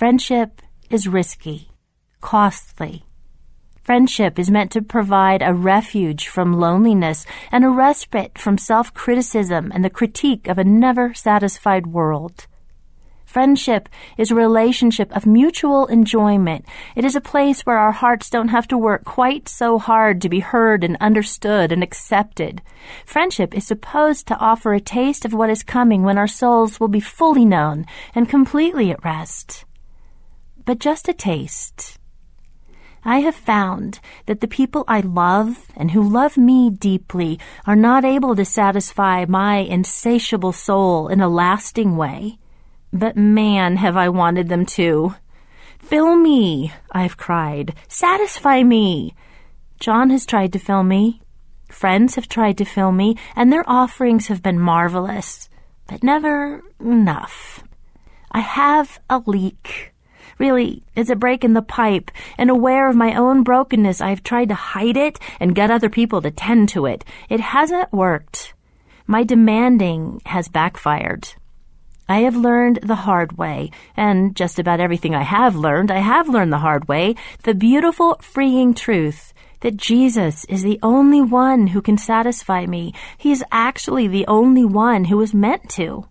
Friendship is risky, costly. Friendship is meant to provide a refuge from loneliness and a respite from self-criticism and the critique of a never satisfied world. Friendship is a relationship of mutual enjoyment. It is a place where our hearts don't have to work quite so hard to be heard and understood and accepted. Friendship is supposed to offer a taste of what is coming when our souls will be fully known and completely at rest. But just a taste. I have found that the people I love and who love me deeply are not able to satisfy my insatiable soul in a lasting way. But man, have I wanted them to. Fill me, I've cried. Satisfy me. John has tried to fill me. Friends have tried to fill me, and their offerings have been marvelous, but never enough. I have a leak. Really, it's a break in the pipe, and aware of my own brokenness, I've tried to hide it and get other people to tend to it. It hasn't worked. My demanding has backfired. I have learned the hard way, and just about everything I have learned, I have learned the hard way, the beautiful, freeing truth that Jesus is the only one who can satisfy me. He is actually the only one who was meant to.